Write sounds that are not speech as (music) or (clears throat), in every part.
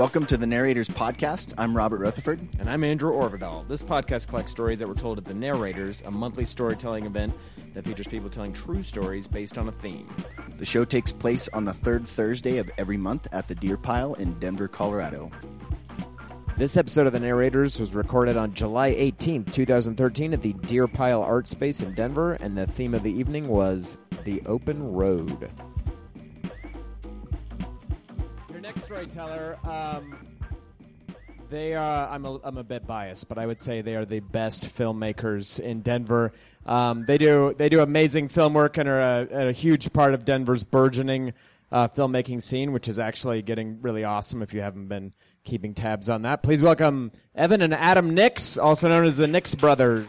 Welcome to the Narrators Podcast. I'm Robert Rutherford. And I'm Andrew Orvidal. This podcast collects stories that were told at the Narrators, a monthly storytelling event that features people telling true stories based on a theme. The show takes place on the third Thursday of every month at the Deer Pile in Denver, Colorado. This episode of The Narrators was recorded on July 18th, 2013, at the Deer Pile Art Space in Denver, and the theme of the evening was The Open Road. Storyteller, um, they are, I'm a, I'm a bit biased, but I would say they are the best filmmakers in Denver. Um, they do they do amazing film work and are a, a huge part of Denver's burgeoning uh, filmmaking scene, which is actually getting really awesome. If you haven't been keeping tabs on that, please welcome Evan and Adam Nix, also known as the Nix brothers.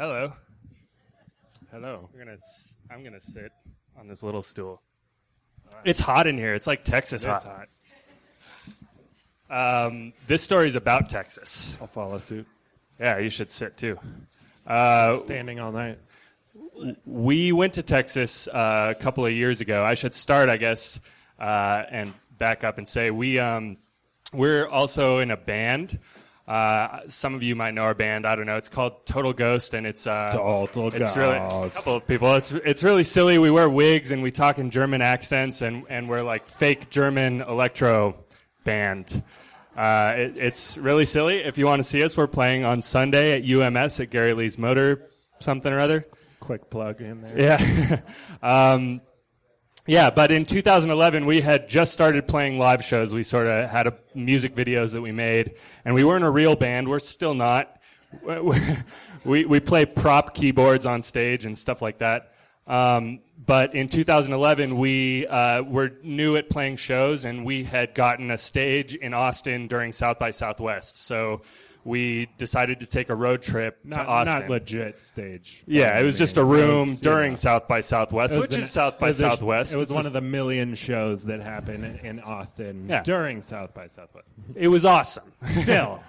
Hello. Hello. We're gonna. s- I'm gonna sit on this little stool. It's hot in here. It's like Texas It's hot. Um, this story is about Texas. I'll follow suit. Yeah, you should sit too. Uh, Standing all night. we went to Texas uh, a couple of years ago. I should start, I guess, uh, and back up and say we um, we're also in a band. Uh, some of you might know our band. I don't know. It's called Total Ghost, and it's uh, Total it's really a couple of people. It's it's really silly. We wear wigs and we talk in German accents, and and we're like fake German electro band. Uh, it, it's really silly. If you want to see us, we're playing on Sunday at UMS at Gary Lee's Motor something or other. Quick plug in there. Yeah. (laughs) um, yeah, but in 2011, we had just started playing live shows. We sort of had a, music videos that we made, and we weren't a real band. We're still not. (laughs) we, we play prop keyboards on stage and stuff like that. Um, but in 2011, we uh, were new at playing shows, and we had gotten a stage in Austin during South by Southwest. So we decided to take a road trip Not, to Austin. not legit stage. Yeah, it was just a room was, during know, South by Southwest, which an- is South by Southwest. It was It's one just- of the million shows that happen in (laughs) Austin Yeah. during South by Southwest. It was awesome. (laughs) Still,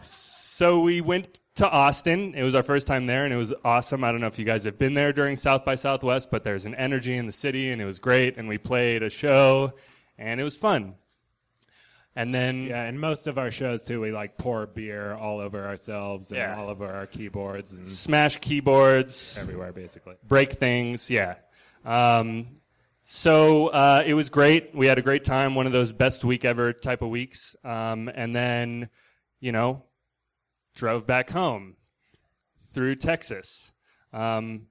so we went to Austin. It was our first time there, and it was awesome. I don't know if you guys have been there during South by Southwest, but there's an energy in the city, and it was great. And we played a show, and it was fun. And then yeah, and most of our shows too, we like pour beer all over ourselves and Yeah. all over our keyboards and smash keyboards, everywhere basically. break things. Yeah. Um, so uh, it was great. We had a great time. One of those best week ever type of weeks. Um, and then, you know, drove back home through Texas. Um,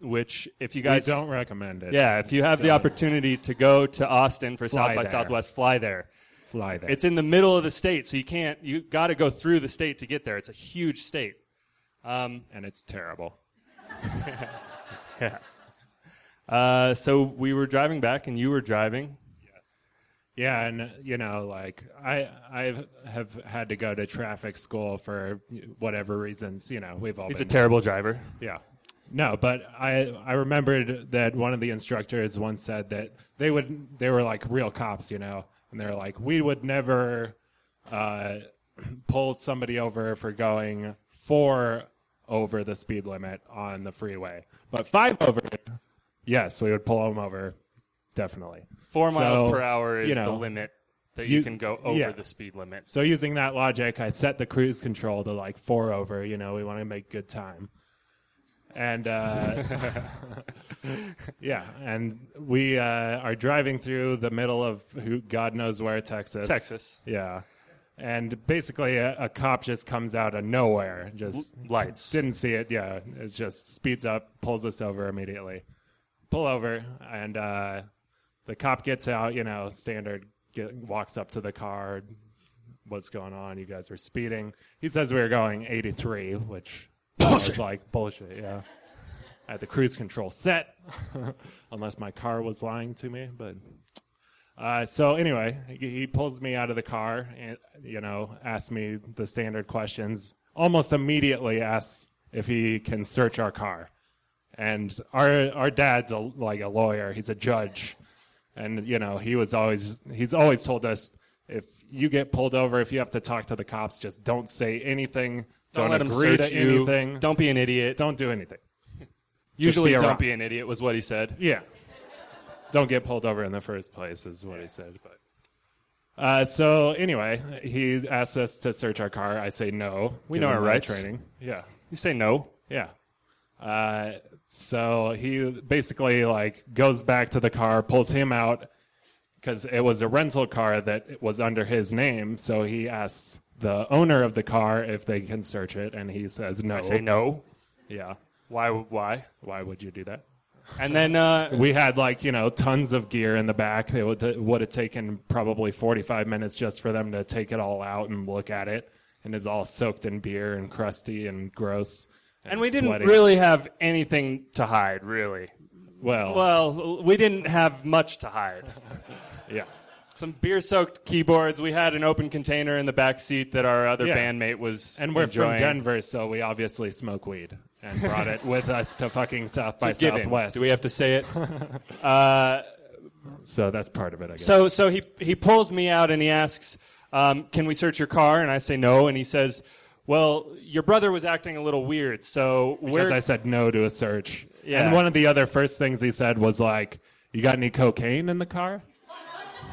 which, if you guys don't recommend it. yeah, if you have the opportunity to go to Austin for Fly South by there. Southwest, fly there. Fly there. It's in the middle of the state, so you can't. You got to go through the state to get there. It's a huge state. Um, and it's terrible. (laughs) Yeah. Uh, so we were driving back, and you were driving. Yes. Yeah, and you know, like I I have had to go to traffic school for whatever reasons. You know, we've all He's a terrible driver. yeah. No, but I I remembered that one of the instructors once said that they would they were like real cops, you know, and they're like we would never uh, (clears throat) pull somebody over for going four over the speed limit on the freeway, but five over, yes, we would pull them over, definitely. Four miles per hour is you the limit that you, you- can go over yeah. the speed limit. So using that logic, I set the cruise control to like four over. You know, we want to make good time, and uh, (laughs) yeah, and we uh, are driving through the middle of who God knows where, Texas. Texas. yeah. And basically, a, a cop just comes out of nowhere, just L- lights. Didn't see it. Yeah, it just speeds up, pulls us over immediately. Pull over, and uh, the cop gets out. You know, standard. Get, walks up to the car. What's going on? You guys were speeding. He says we were going 83, which I was like bullshit. Yeah, I had the cruise control set, (laughs) unless my car was lying to me. But uh, so anyway, he, he pulls me out of the car and you know asks me the standard questions. Almost immediately asks if he can search our car. And our our dad's a, like a lawyer. He's a judge, and you know he was always he's always told us if you get pulled over, if you have to talk to the cops, just don't say anything. Don't, Don't let him agree to you. anything. Don't be an idiot. Don't do anything. (laughs) Usually, be don't be an idiot was what he said. Yeah. Don't get pulled over in the first place is what he said. But uh, so anyway, he asked us to search our car. I say no. We know our rights. Training. Yeah. You say no. Yeah. Uh, so he basically like goes back to the car, pulls him out because it was a rental car that was under his name. So he asks the owner of the car if they can search it, and he says no. I say no. Yeah. Why? Why? Why would you do that? And then uh, We had like you know tons of gear in the back. It would it would have taken probably forty five minutes just for them to take it all out and look at it, and it's all soaked in beer and crusty and gross. and we didn't really have anything to hide, really. well. Well, we didn't have much to hide. (laughs) yeah. Some beer-soaked keyboards. We had an open container in the back seat that our other Yeah. bandmate was And we're enjoying. from Denver, so we obviously smoke weed and brought it with us to fucking South by given. Southwest. Do we have to say it? (laughs) uh, So that's part of it, I guess. so, so he he pulls me out and he asks, um, "Can we search your car?" And I say no. And he says, "Well, your brother was acting a little weird, so because we're." I said no to a search. Yeah. And one of the other first things he said was like, "You got any cocaine in the car?"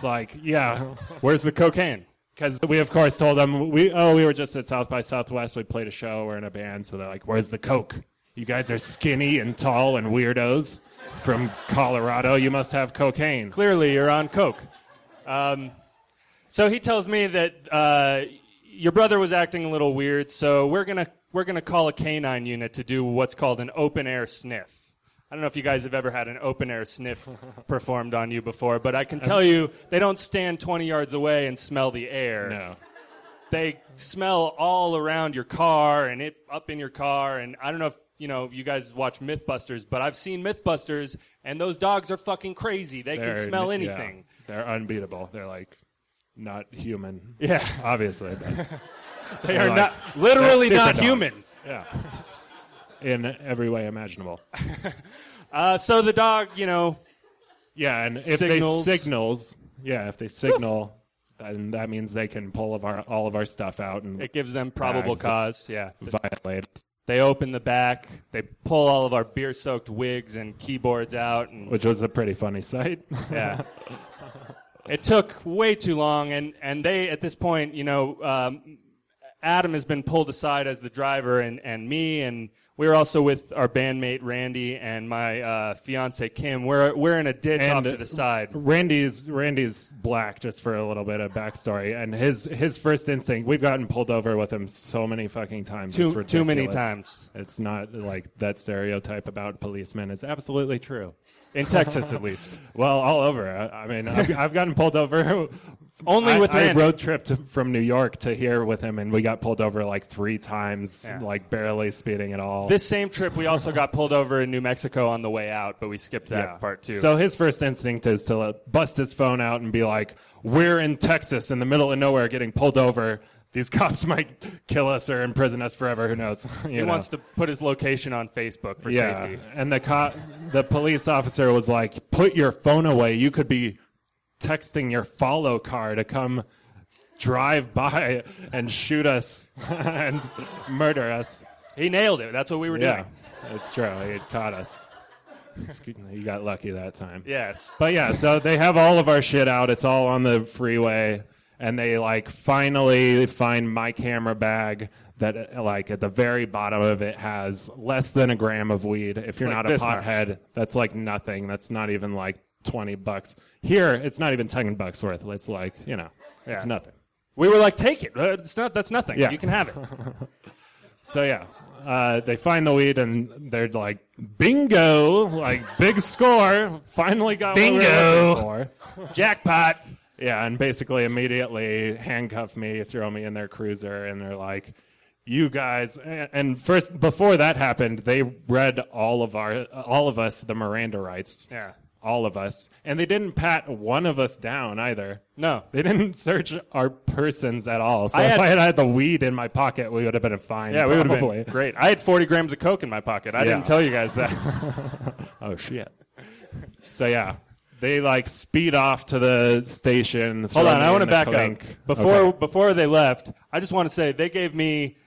Like, yeah, Where's the cocaine? because we of course told them we oh we were just at South by Southwest. We played a show. We're in a band, so they're like, "Where's the coke? You guys are skinny and tall and weirdos from Colorado. You must have cocaine." Clearly, you're on coke. Um, so he tells me that uh, your brother was acting a little weird, so we're gonna we're gonna call a canine unit to do what's called an open air sniff. I don't know if you guys have ever had an open air sniff (laughs) performed on you before, but I can tell you they don't stand 20 yards away and smell the air. No. They smell all around your car and it up in your car. And I don't know if you know you guys watch MythBusters, but I've seen MythBusters, and those dogs are fucking crazy. They can They're- smell yeah, anything. they're unbeatable. They're like not human. Yeah, Obviously. (laughs) they They're are like- not literally they're not super human. Yeah. (laughs) In every way imaginable. (laughs) Uh, so the dog, you know, Yeah, and if Signals. they signals, yeah, if they signal, then that means they can pull of our all of our stuff out and it gives them probable cause. Yeah, violate. they open the back, they pull all of our beer-soaked wigs and keyboards out, and Which was a pretty funny sight. yeah. (laughs) It took way too long, and, and they, at this point, you know, um, Adam has been pulled aside as the driver, and, and me, and we're also with our bandmate Randy and my uh, fiance Kim. We're, we're in a ditch And- off to the side. Randy's Randy's black just for a little bit of backstory, and his his first instinct. We've gotten pulled over with him so many fucking times. Too- too many times. It's not like that stereotype about policemen is absolutely true. In Texas, at least. (laughs) Well, all over. I, I mean, I've, I've gotten pulled over. (laughs) Only I, with I Randy. road trip to, from New York to here with him, and we got pulled over like three times, Yeah. like barely speeding at all. This same trip, we also got pulled over in New Mexico on the way out, but we skipped that Yeah. part too. So his first instinct is to bust his phone out and be like, "We're in Texas, in the middle of nowhere, getting pulled over. These cops (laughs) might kill us or imprison us forever. Who knows?" (laughs) He know? wants to put his location on Facebook for yeah. safety. And the cop, the police officer was like, "Put your phone away. You could be texting your follow car to come." Drive by and shoot us (laughs) and murder us. He nailed it. That's what we were Yeah, doing. it's true. He caught us. You got lucky that time. Yes. But yeah, so they have all of our shit out. It's all on the freeway, and they like finally find my camera bag that like at the very bottom of it has less than a gram of weed. If you're like not a this much. pothead, that's like nothing. That's not even like twenty bucks. Here, it's not even ten bucks worth. It's like you know, it's nothing. We were like, take it. Uh, It's not. That's nothing. Yeah. You can have it. (laughs) So yeah, uh, they find the weed and they're like, bingo, like big score. Finally got we Bingo. for. Jackpot. Yeah, and basically immediately handcuff me, throw me in their cruiser, and they're like, "You guys." And first, before that happened, they read all of our, all of us, the Miranda rights. Yeah. all of us, and they didn't pat one of us down either. No. They didn't search our persons at all. So I if had- I had had the weed in my pocket, we would have been fine. Yeah, we would have been great. I had 40 grams of coke in my pocket. I Yeah. didn't tell you guys that. (laughs) Oh shit. so yeah, they like speed off to the station. Hold on, I want to back clink. up. Before Okay. before they left, I just want to say they gave me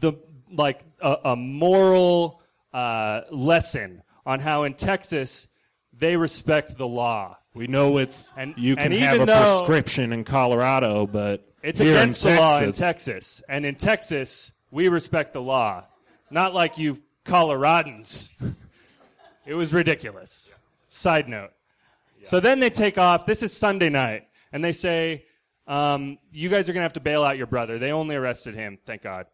the like a, a moral uh, lesson on how in Texas they respect the law. We know it's And- you can and have a though- prescription in Colorado, but It's against in the law in Texas- Texas, and in Texas we respect the law, not like you Coloradans. (laughs) it was ridiculous. Side note. So then they take off. This is Sunday night, and they say, um, "You guys are going to have to bail out your brother." They only arrested him, thank God.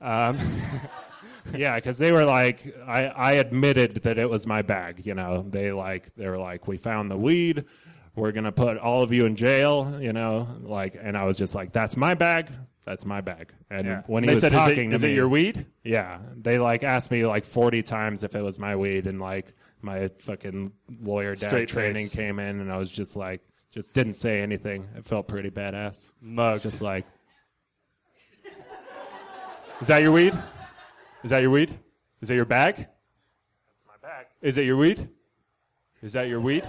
Um, (laughs) Yeah, because they were like, I, I admitted that it was my bag. You know, they like they were like, we found the weed. We're gonna put all of you in jail. You know, like, and I was just like, that's my bag. That's my bag. And yeah. when he they was said, talking "Is, it, to is me, it your weed?" yeah, they like asked me like forty times if it was my weed, and like my fucking lawyer dad Straight training face. came in, and I was just like, just didn't say anything. It felt pretty badass. Mugged. Just like, Is that your weed? Is that your weed? Is that your bag? That's my bag. Is it your weed? Is that your weed?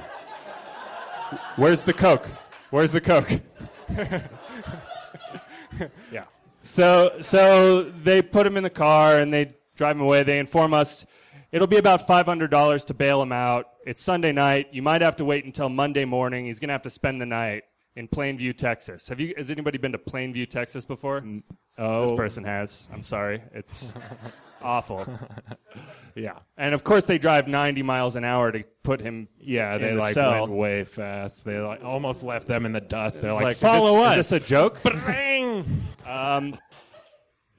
Where's the coke? Where's the coke? (laughs) yeah. So, so they put him in the car and they drive him away. They inform us it'll be about five hundred dollars to bail him out. It's Sunday night. You might have to wait until Monday morning. He's gonna have to spend the night in Plainview, Texas. Have you? Has anybody been to Plainview, Texas before? Oh, This person has. I'm sorry. It's (laughs) awful. (laughs) yeah. And of course, they drive 90 miles an hour to put him. Yeah, in they the like cell. went way fast. They like almost left them in the dust. They're like, is follow this, us. Is this a joke? (laughs) Um,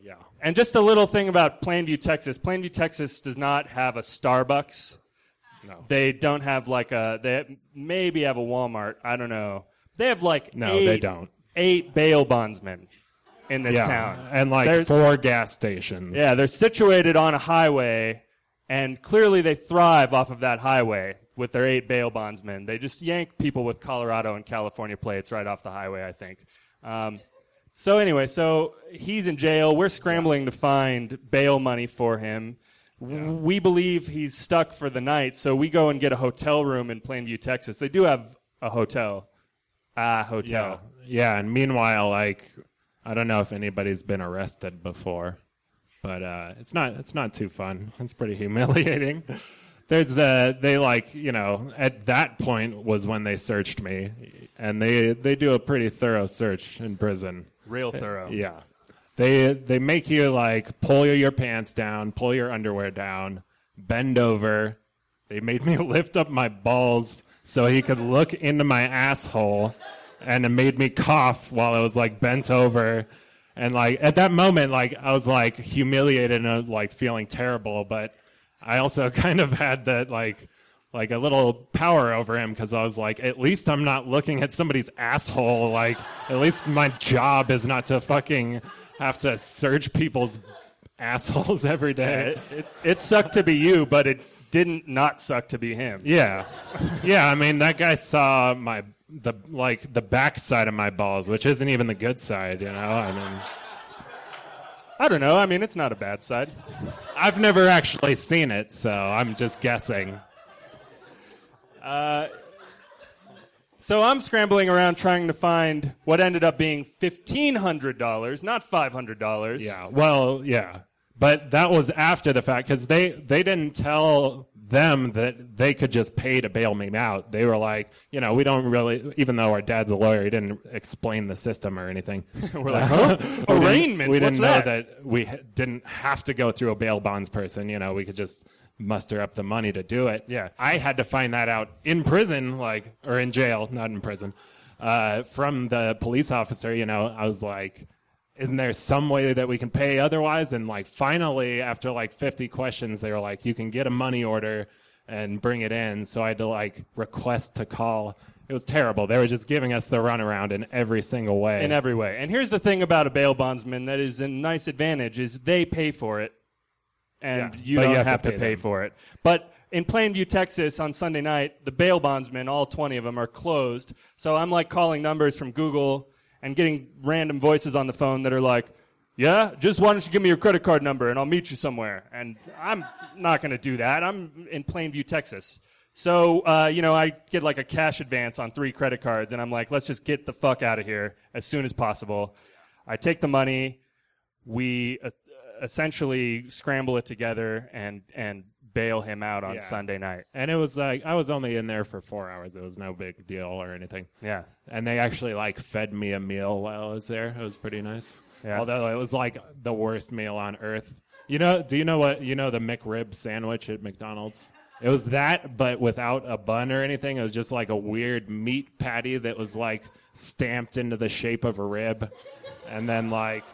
yeah. and just a little thing about Plainview, Texas. Plainview, Texas does not have a Starbucks. No. They don't have like a. They maybe have a Walmart. I don't know. They have like No, eight, they don't. Eight bail bondsmen in this yeah. town. And like They're- four gas stations. Yeah, they're situated on a highway, and clearly they thrive off of that highway with their eight bail bondsmen. They just yank people with Colorado and California plates right off the highway, I think. Um, so, anyway, so he's in jail. We're scrambling to find bail money for him. We believe he's stuck for the night, so we go and get a hotel room in Plainview, Texas. They do have a hotel. Ah, Yeah. hotel. Yeah. And meanwhile, like, I don't know if anybody's been arrested before, but uh, it's not. It's not too fun. (laughs) It's pretty humiliating. (laughs) There's uh, they like you know at that point was when they searched me, and they they do a pretty thorough search in prison. Real thorough. Yeah. They they make you like pull your pants down, pull your underwear down, bend over. They made me (laughs) lift up my balls so he could look into my asshole and it made me cough while I was like bent over. And like at that moment like I was like humiliated and uh, like feeling terrible, but I also (laughs) kind of had that like like a little power over him because I was like, at least I'm not looking at somebody's asshole. Like, at least my job is not to fucking have to search people's assholes every day. It, it, it sucked to be you, but it didn't not suck to be him. Yeah, yeah. I mean, that guy saw my the like the back side of my balls, which isn't even the good side. You know, I mean, I don't know. I mean, it's not a bad side. I've never actually seen it, so I'm just guessing. Uh, so I'm scrambling around trying to find what ended up being fifteen hundred dollars, not five hundred dollars. Yeah. Well, yeah. But that was after the fact because they they didn't tell them that they could just pay to bail me out. They were like, you know, we don't really. Even though our dad's a lawyer, he didn't explain the system or anything. (laughs) We're like, huh? (laughs) we didn't- Arraignment? We didn't know that? that we ha- didn't have to go through a bail bonds person. You know, we could just muster up the money to do it. Yeah. I had to find that out in prison, like or in jail, not in prison, uh, from the police officer. You know, I was like, "Isn't there some way that we can pay otherwise?" And like, finally, after like fifty questions, they were like, "You can get a money order and bring it in." So I had to like request to call. It was terrible. They were just giving us the runaround in every single way. in every way. And here's the thing about a bail bondsman that is a nice advantage is they pay for it, and Yeah, you don't you have, have to pay pay for it. But in Plainview, Texas, on Sunday night, the bail bondsmen, all 20 of them, are closed. So I'm like calling numbers from Google and getting random voices on the phone that are like, "Yeah, just why don't you give me your credit card number and I'll meet you somewhere." And I'm not going to do that. I'm in Plainview, Texas. So, uh, you know, I get like a cash advance on three credit cards, and I'm like, let's just get the fuck out of here as soon as possible. I take the money. We uh, essentially scramble it together and and bail him out on Yeah. Sunday night. And it was like I was only in there for four hours. It was no big deal or anything. Yeah. And they actually like fed me a meal while I was there. It was pretty nice. Yeah. Although it was like the worst meal on earth. You know? Do you know what? You know the McRib sandwich at McDonald's? It was that, but without a bun or anything. It was just like a weird meat patty that was like stamped into the shape of a rib, and then like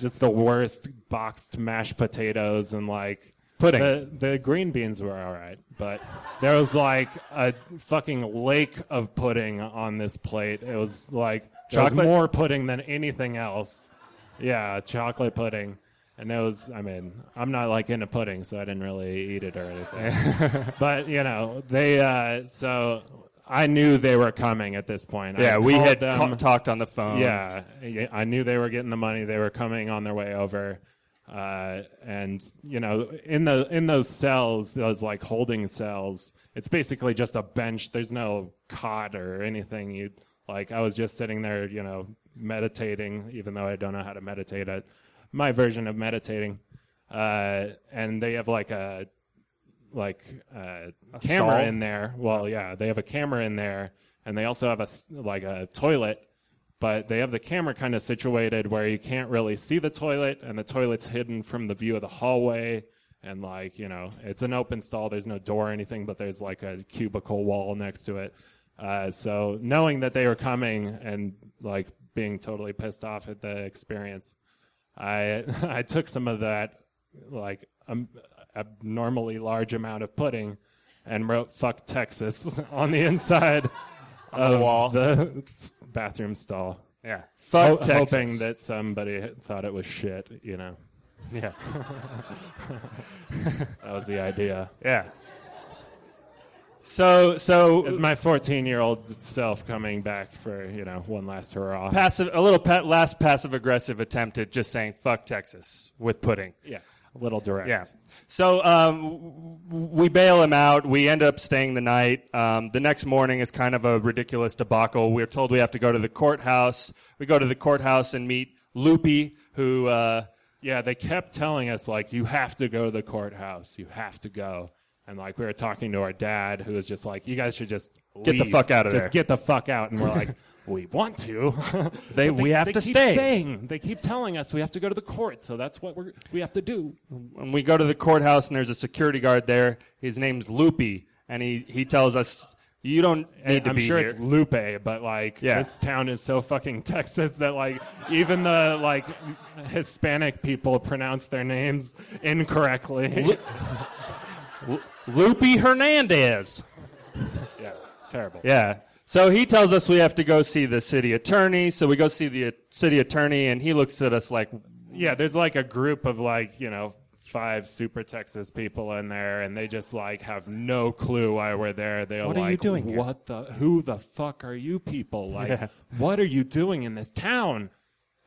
just the worst boxed mashed potatoes and like Pudding. The, the green beans were all right, but there was like a fucking lake of pudding on this plate. It was like there was Chocolate? more pudding than anything else. Yeah, chocolate pudding. And it was, I mean, I'm not like into pudding, so I didn't really eat it or anything. (laughs) but, you know, they, uh, so I knew they were coming at this point. I Yeah, we had them. talked on the phone. Yeah, yeah, I knew they were getting the money. They were coming on their way over, uh, and you know, in the in those cells, those like holding cells, it's basically just a bench. There's no cot or anything. You like, I was just sitting there, you know, meditating, even though I don't know how to meditate. I, my version of meditating, uh, and they have like a like uh, camera stall? in there. Well, yeah, they have a camera in there, and they also have a s- like a toilet. But they have the camera kind of situated where you can't really see the toilet, and the toilet's hidden from the view of the hallway. And like you know, it's an open stall. There's no door or anything, but there's like a cubicle wall next to it. Uh, so knowing that they were coming and like being totally pissed off at the experience, I (laughs) I took some of that like um, abnormally large amount of pudding and wrote "fuck Texas" (laughs) on the inside On the of wall. the bathroom stall. Yeah. Ho- Texas. hoping that somebody thought it was shit. You know, Yeah. (laughs) (laughs) that was the idea. Yeah. So so It's my 14 year old self coming back for you know one last hurrah. passive a little pa- last passive aggressive attempt at just saying fuck Texas with pudding. yeah, a little direct. Yeah. So um, w- w- we bail him out. We end up staying the night. Um, the next morning is kind of a ridiculous debacle. We're told we have to go to the courthouse. We go to the courthouse and meet Loopy, who uh, Yeah, they kept telling us like you have to go to the courthouse. You have to go. And like we were talking to our dad, who was just like, "You guys should just Get the leave. fuck out of there. just get the fuck out." And we're like, (laughs) "We want to." (laughs) They- But we have they to keep stay. Saying, they keep telling us we have to go to the court, so that's what we're we have to do. when we go to the courthouse and there's a security guard there. His name's Loopy, and he, he tells us you don't need And to I'm be sure here. it's Lupe, but like Yeah. this town is so fucking (laughs) Texas that like even the like Hispanic people pronounce their names incorrectly. Loopy Hernandez. yeah, terrible. Yeah. So he tells us we have to go see the city attorney. So we go see the city attorney, and he looks at us like, Yeah, there's like a group of like, you know, five super Texas people in there and they just like have no clue why we're there. They're What like, are you doing here?" What the who the fuck are you people? Like Yeah. what are you doing in this town?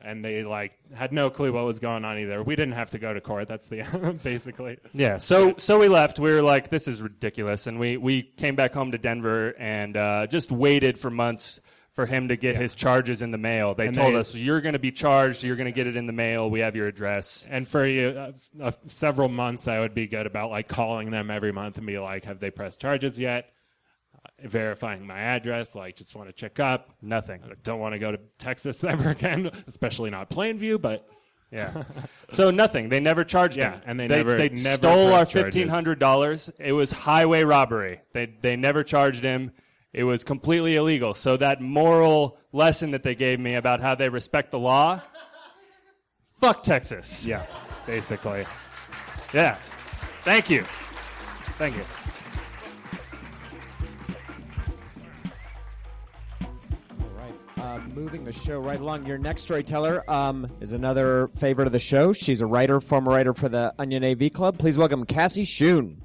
And they like had no clue what was going on either. We didn't have to go to court. That's the (laughs) basically. Yeah, so so we left. We were like, this is ridiculous, and we we came back home to Denver and uh, just waited for months for him to get his charges in the mail. They And told they- us you're going to be charged. You're going to get it in the mail. We have your address. And for you, uh, uh, several months, I would be good about like calling them every month and be like, "Have they pressed charges yet?" Verifying my address, like just want to check up. Nothing. I don't want to go to Texas (laughs) ever again, especially not Plainview, but Yeah. (laughs) so nothing. They never charged Yeah, him. and they never- they never stole our fifteen hundred dollars. It was highway robbery. They they never charged him. It was completely illegal. So that moral lesson that they gave me about how they respect the law. (laughs) Fuck Texas. yeah, basically. Yeah. Thank you. Thank you. Uh, moving the show right along. Your next storyteller um, is another favorite of the show. She's a writer, former writer for the Onion AV Club. Please welcome Cassie Schoon.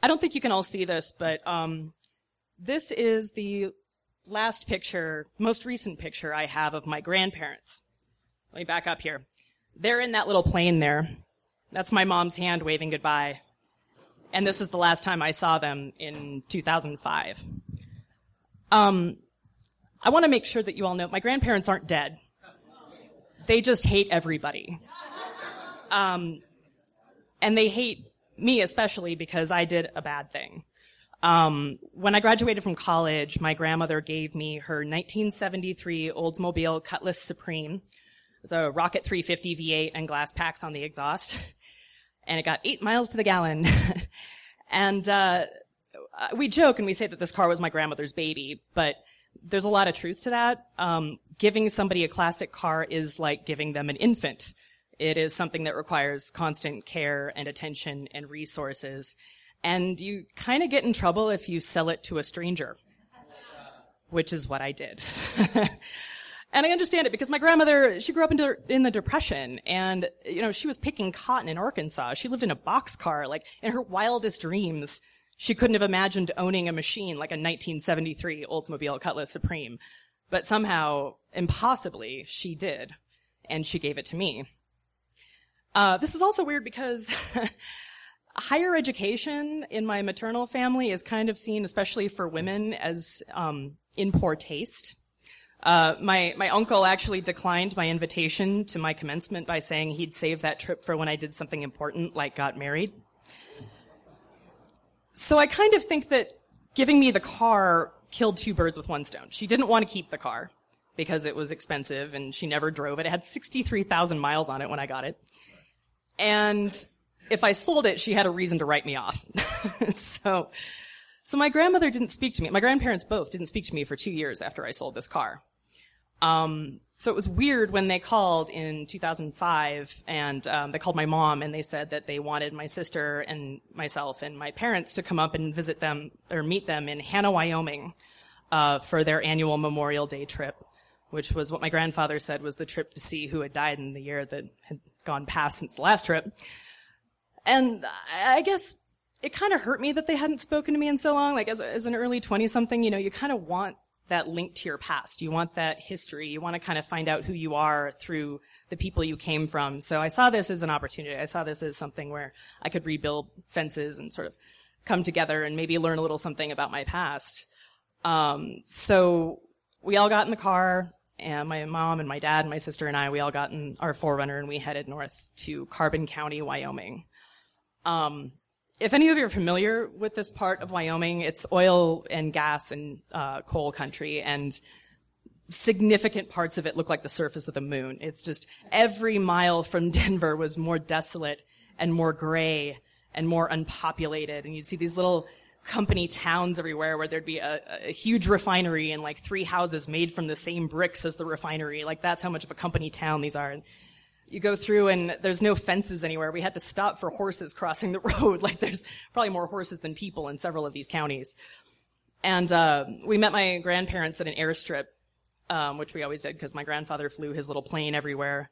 I don't think you can all see this, but um, this is the last picture, most recent picture I have of my grandparents. Let me back up here. They're in that little plane there. That's my mom's hand waving goodbye. And this is the last time I saw them in 2005. Um, I want to make sure that you all know my grandparents aren't dead. They just hate everybody. Um, and they hate me especially because I did a bad thing. Um, when I graduated from college, my grandmother gave me her 1973 Oldsmobile Cutlass Supreme. It was a Rocket 350 V8 and glass packs on the exhaust. And it got eight miles to the gallon. (laughs) and, uh, we joke and we say that this car was my grandmother's baby, but there's a lot of truth to that. Um, giving somebody a classic car is like giving them an infant. It is something that requires constant care and attention and resources. And you kind of get in trouble if you sell it to a stranger, which is what I did. (laughs) and I understand it because my grandmother, she grew up in, the, in the Depression and, you know, she was picking cotton in Arkansas. She lived in a boxcar. Like, in her wildest dreams, she couldn't have imagined owning a machine like a 1973 Oldsmobile Cutlass Supreme. But somehow, impossibly, she did. And she gave it to me. Uh, this is also weird because (laughs) higher education in my maternal family is kind of seen, especially for women, as um, in poor taste. Uh, my my uncle actually declined my invitation to my commencement by saying he'd save that trip for when I did something important, like got married. So I kind of think that giving me the car killed two birds with one stone. She didn't want to keep the car because it was expensive and she never drove it. It had 63,000 miles on it when I got it. And if I sold it, she had a reason to write me off. (laughs) so, so my grandmother didn't speak to me. My grandparents both didn't speak to me for two years after I sold this car. Um, so it was weird when they called in 2005 and um, they called my mom and they said that they wanted my sister and myself and my parents to come up and visit them or meet them in Hanna, Wyoming uh, for their annual Memorial Day trip, which was what my grandfather said was the trip to see who had died in the year that had gone past since the last trip. And I guess it kind of hurt me that they hadn't spoken to me in so long. Like as, as an early 20 something, you know, you kind of want that link to your past. You want that history. You want to kind of find out who you are through the people you came from. So I saw this as an opportunity. I saw this as something where I could rebuild fences and sort of come together and maybe learn a little something about my past. Um, so we all got in the car and my mom and my dad and my sister and I, we all got in our 4Runner and we headed north to Carbon County, Wyoming. Um, if any of you are familiar with this part of Wyoming, it's oil and gas and uh, coal country, and significant parts of it look like the surface of the moon. It's just every mile from (laughs) Denver was more desolate and more gray and more unpopulated, and you'd see these little company towns everywhere where there'd be a, a, huge refinery and like three houses made from the same bricks as the refinery. Like that's how much of a company town these are. And you go through and there's no fences anywhere. We had to stop for horses crossing the (laughs) road. Like there's probably more horses than people in several of these counties. And uh, we met my grandparents at an airstrip, um, which we always did because my grandfather flew his little plane everywhere.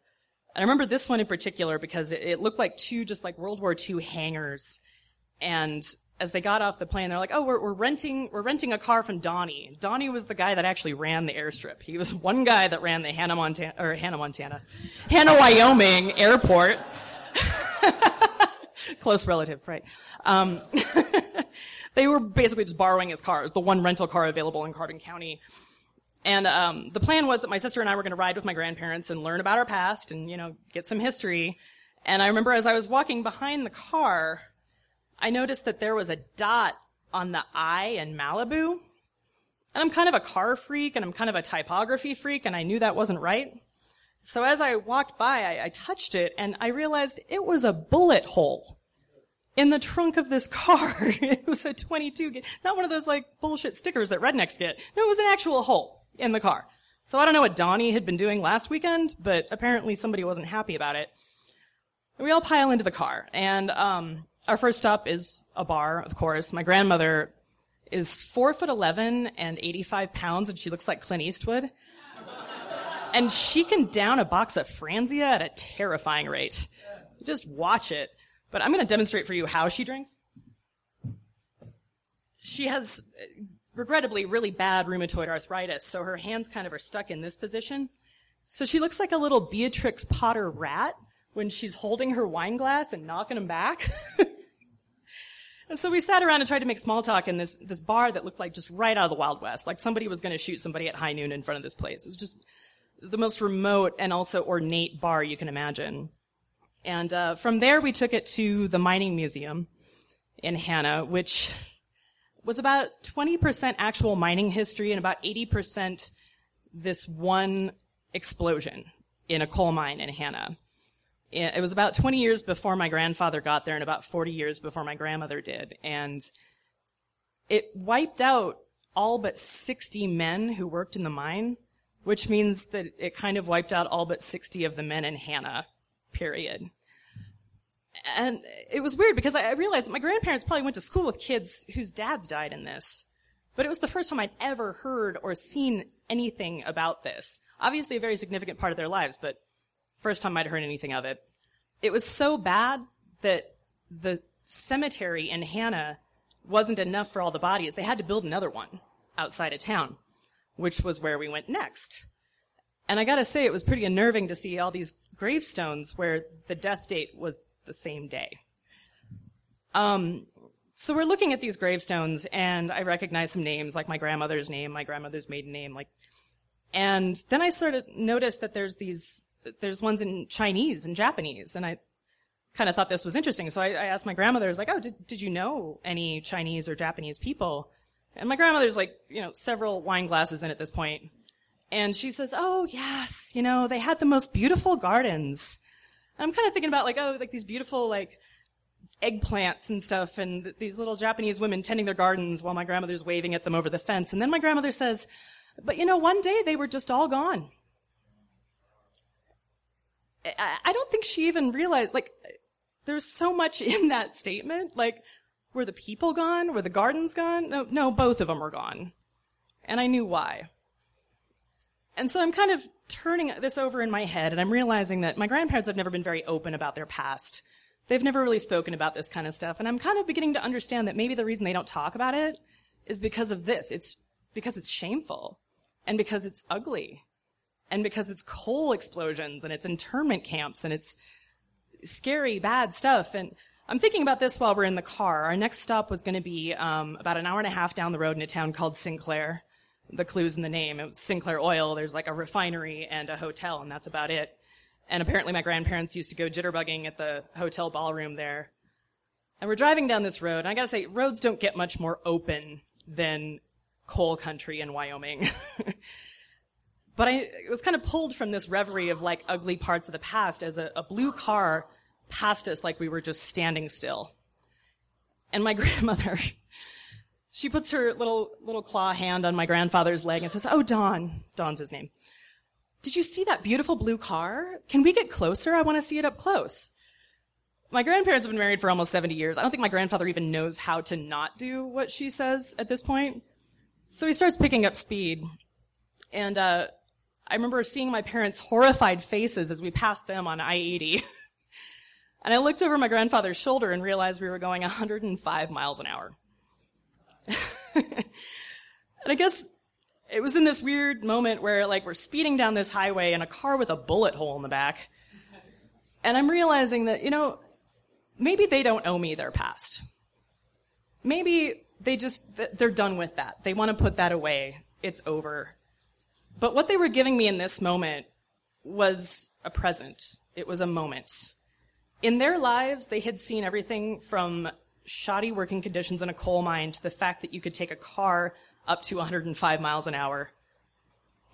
And I remember this one in particular because it, it looked like two just like World War II hangars. And as they got off the plane, they're like, "Oh, we're, we're renting we're renting a car from Donnie." Donnie was the guy that actually ran the airstrip. He was one guy that ran the Hannah Montana or Hannah Montana, Hanna Wyoming airport. (laughs) Close relative, right? Um, (laughs) they were basically just borrowing his car. It was the one rental car available in Carbon County. And um, the plan was that my sister and I were going to ride with my grandparents and learn about our past and you know get some history. And I remember as I was walking behind the car, I noticed that there was a dot on the I in Malibu. And I'm kind of a car freak and I'm kind of a typography freak and I knew that wasn't right. So as I walked by, I, I touched it and I realized it was a bullet hole in the trunk of this (laughs) car. it was a 22, not one of those like bullshit stickers that rednecks get. No, it was an actual hole in the car. So I don't know what Donnie had been doing last weekend, but apparently somebody wasn't happy about it. We all pile into the car and, um, our first stop is a bar, of course. My grandmother is four foot eleven and eighty five pounds, and she looks like Clint Eastwood. and she can down a box of Franzia at a terrifying rate. Just watch it. But I'm going to demonstrate for you how she drinks. She has, regrettably, really bad rheumatoid arthritis, so her hands kind of are stuck in this position. So she looks like a little Beatrix Potter rat when she's holding her wine glass and knocking them back. (laughs) And so we sat around and tried to make small talk in this, this bar that looked like just right out of the Wild West. Like somebody was going to shoot somebody at high noon in front of this place. It was just the most remote and also ornate bar you can imagine. And uh, from there, we took it to the Mining Museum in Hanna, which was about 20% actual mining history and about 80% this one explosion in a coal mine in Hanna. It was about 20 years before my grandfather got there and about 40 years before my grandmother did. And it wiped out all but 60 men who worked in the mine, which means that it kind of wiped out all but 60 of the men in Hanna, period. And it was weird because I realized my grandparents probably went to school with kids whose dads died in this. But it was the first time I'd ever heard or seen anything about this. Obviously a very significant part of their lives, but First time I'd heard anything of it. It was so bad that the cemetery in Hanna wasn't enough for all the bodies. They had to build another one outside of town, which was where we went next. And I gotta say, it was pretty unnerving to see all these gravestones where the death date was the same day. Um, so we're looking at these gravestones, and I recognize some names, like my grandmother's name, my grandmother's maiden name, like, and then I sort of noticed that there's these there's ones in Chinese and Japanese, and I kind of thought this was interesting. So I, I asked my grandmother, I was like, "Oh, did did you know any Chinese or Japanese people?" And my grandmother's like, you know, several wine glasses in at this point, and she says, "Oh, yes, you know, they had the most beautiful gardens." And I'm kind of thinking about like, oh, like these beautiful like eggplants and stuff, and th- these little Japanese women tending their gardens while my grandmother's waving at them over the fence. And then my grandmother says, "But you know, one day they were just all gone." I don't think she even realized, like, there's so much in that statement. Like, were the people gone? Were the gardens gone? No, no, both of them were gone. And I knew why. And so I'm kind of turning this over in my head and I'm realizing that my grandparents have never been very open about their past. They've never really spoken about this kind of stuff. And I'm kind of beginning to understand that maybe the reason they don't talk about it is because of this. It's because it's shameful and because it's ugly and because it's coal explosions and it's internment camps and it's scary, bad stuff. And I'm thinking about this while we're in the car. Our next stop was going to be um, about an hour and a half down the road in a town called Sinclair. The clues in the name. It was Sinclair Oil. There's like a refinery and a hotel, and that's about it. And apparently, my grandparents used to go jitterbugging at the hotel ballroom there. And we're driving down this road, and I gotta say, roads don't get much more open than coal country in Wyoming. (laughs) But I it was kind of pulled from this reverie of like ugly parts of the past as a, a blue car passed us like we were just standing still. And my (laughs) grandmother, she puts her little, little claw hand on my grandfather's leg and says, Oh, Don, Don's his name. Did you see that beautiful blue car? Can we get closer? I want to see it up close. My grandparents have been married for almost 70 years. I don't think my grandfather even knows how to not do what she says at this point. So he starts picking up speed. And, uh, I remember seeing my parents' horrified faces as we passed them on I 80. (laughs) and I looked over my grandfather's shoulder and realized we were going 105 miles an hour. (laughs) and I guess it was in this weird moment where, like, we're speeding down this highway in a car with a bullet hole in the back. And I'm realizing that, you know, maybe they don't owe me their past. Maybe they just, they're done with that. They want to put that away. It's over. But what they were giving me in this moment was a present. It was a moment. In their lives, they had seen everything from shoddy working conditions in a coal mine to the fact that you could take a car up to 105 miles an hour.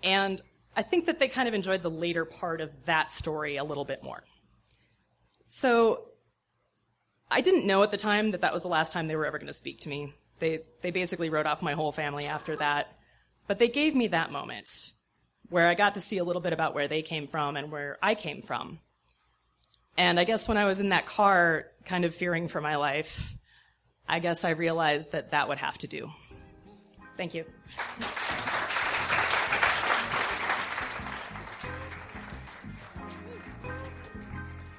And I think that they kind of enjoyed the later part of that story a little bit more. So I didn't know at the time that that was the last time they were ever going to speak to me. They, they basically wrote off my whole family after that. But they gave me that moment where I got to see a little bit about where they came from and where I came from. And I guess when I was in that car, kind of fearing for my life, I guess I realized that that would have to do. Thank you.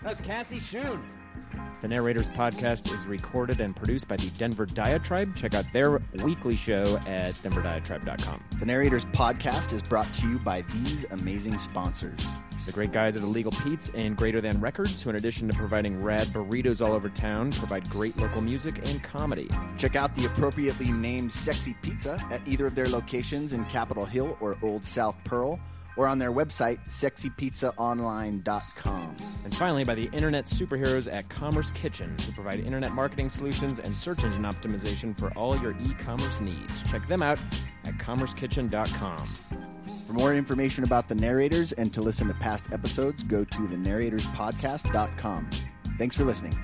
That's Cassie Schoon. The Narrators podcast is recorded and produced by the Denver Diatribe. Check out their weekly show at denverdiatribe.com. The Narrators podcast is brought to you by these amazing sponsors The great guys at Illegal Pete's and Greater Than Records, who, in addition to providing rad burritos all over town, provide great local music and comedy. Check out the appropriately named Sexy Pizza at either of their locations in Capitol Hill or Old South Pearl, or on their website, sexypizzaonline.com. And finally, by the internet superheroes at Commerce Kitchen, who provide internet marketing solutions and search engine optimization for all your e commerce needs. Check them out at commercekitchen.com. For more information about the narrators and to listen to past episodes, go to thenarratorspodcast.com. Thanks for listening.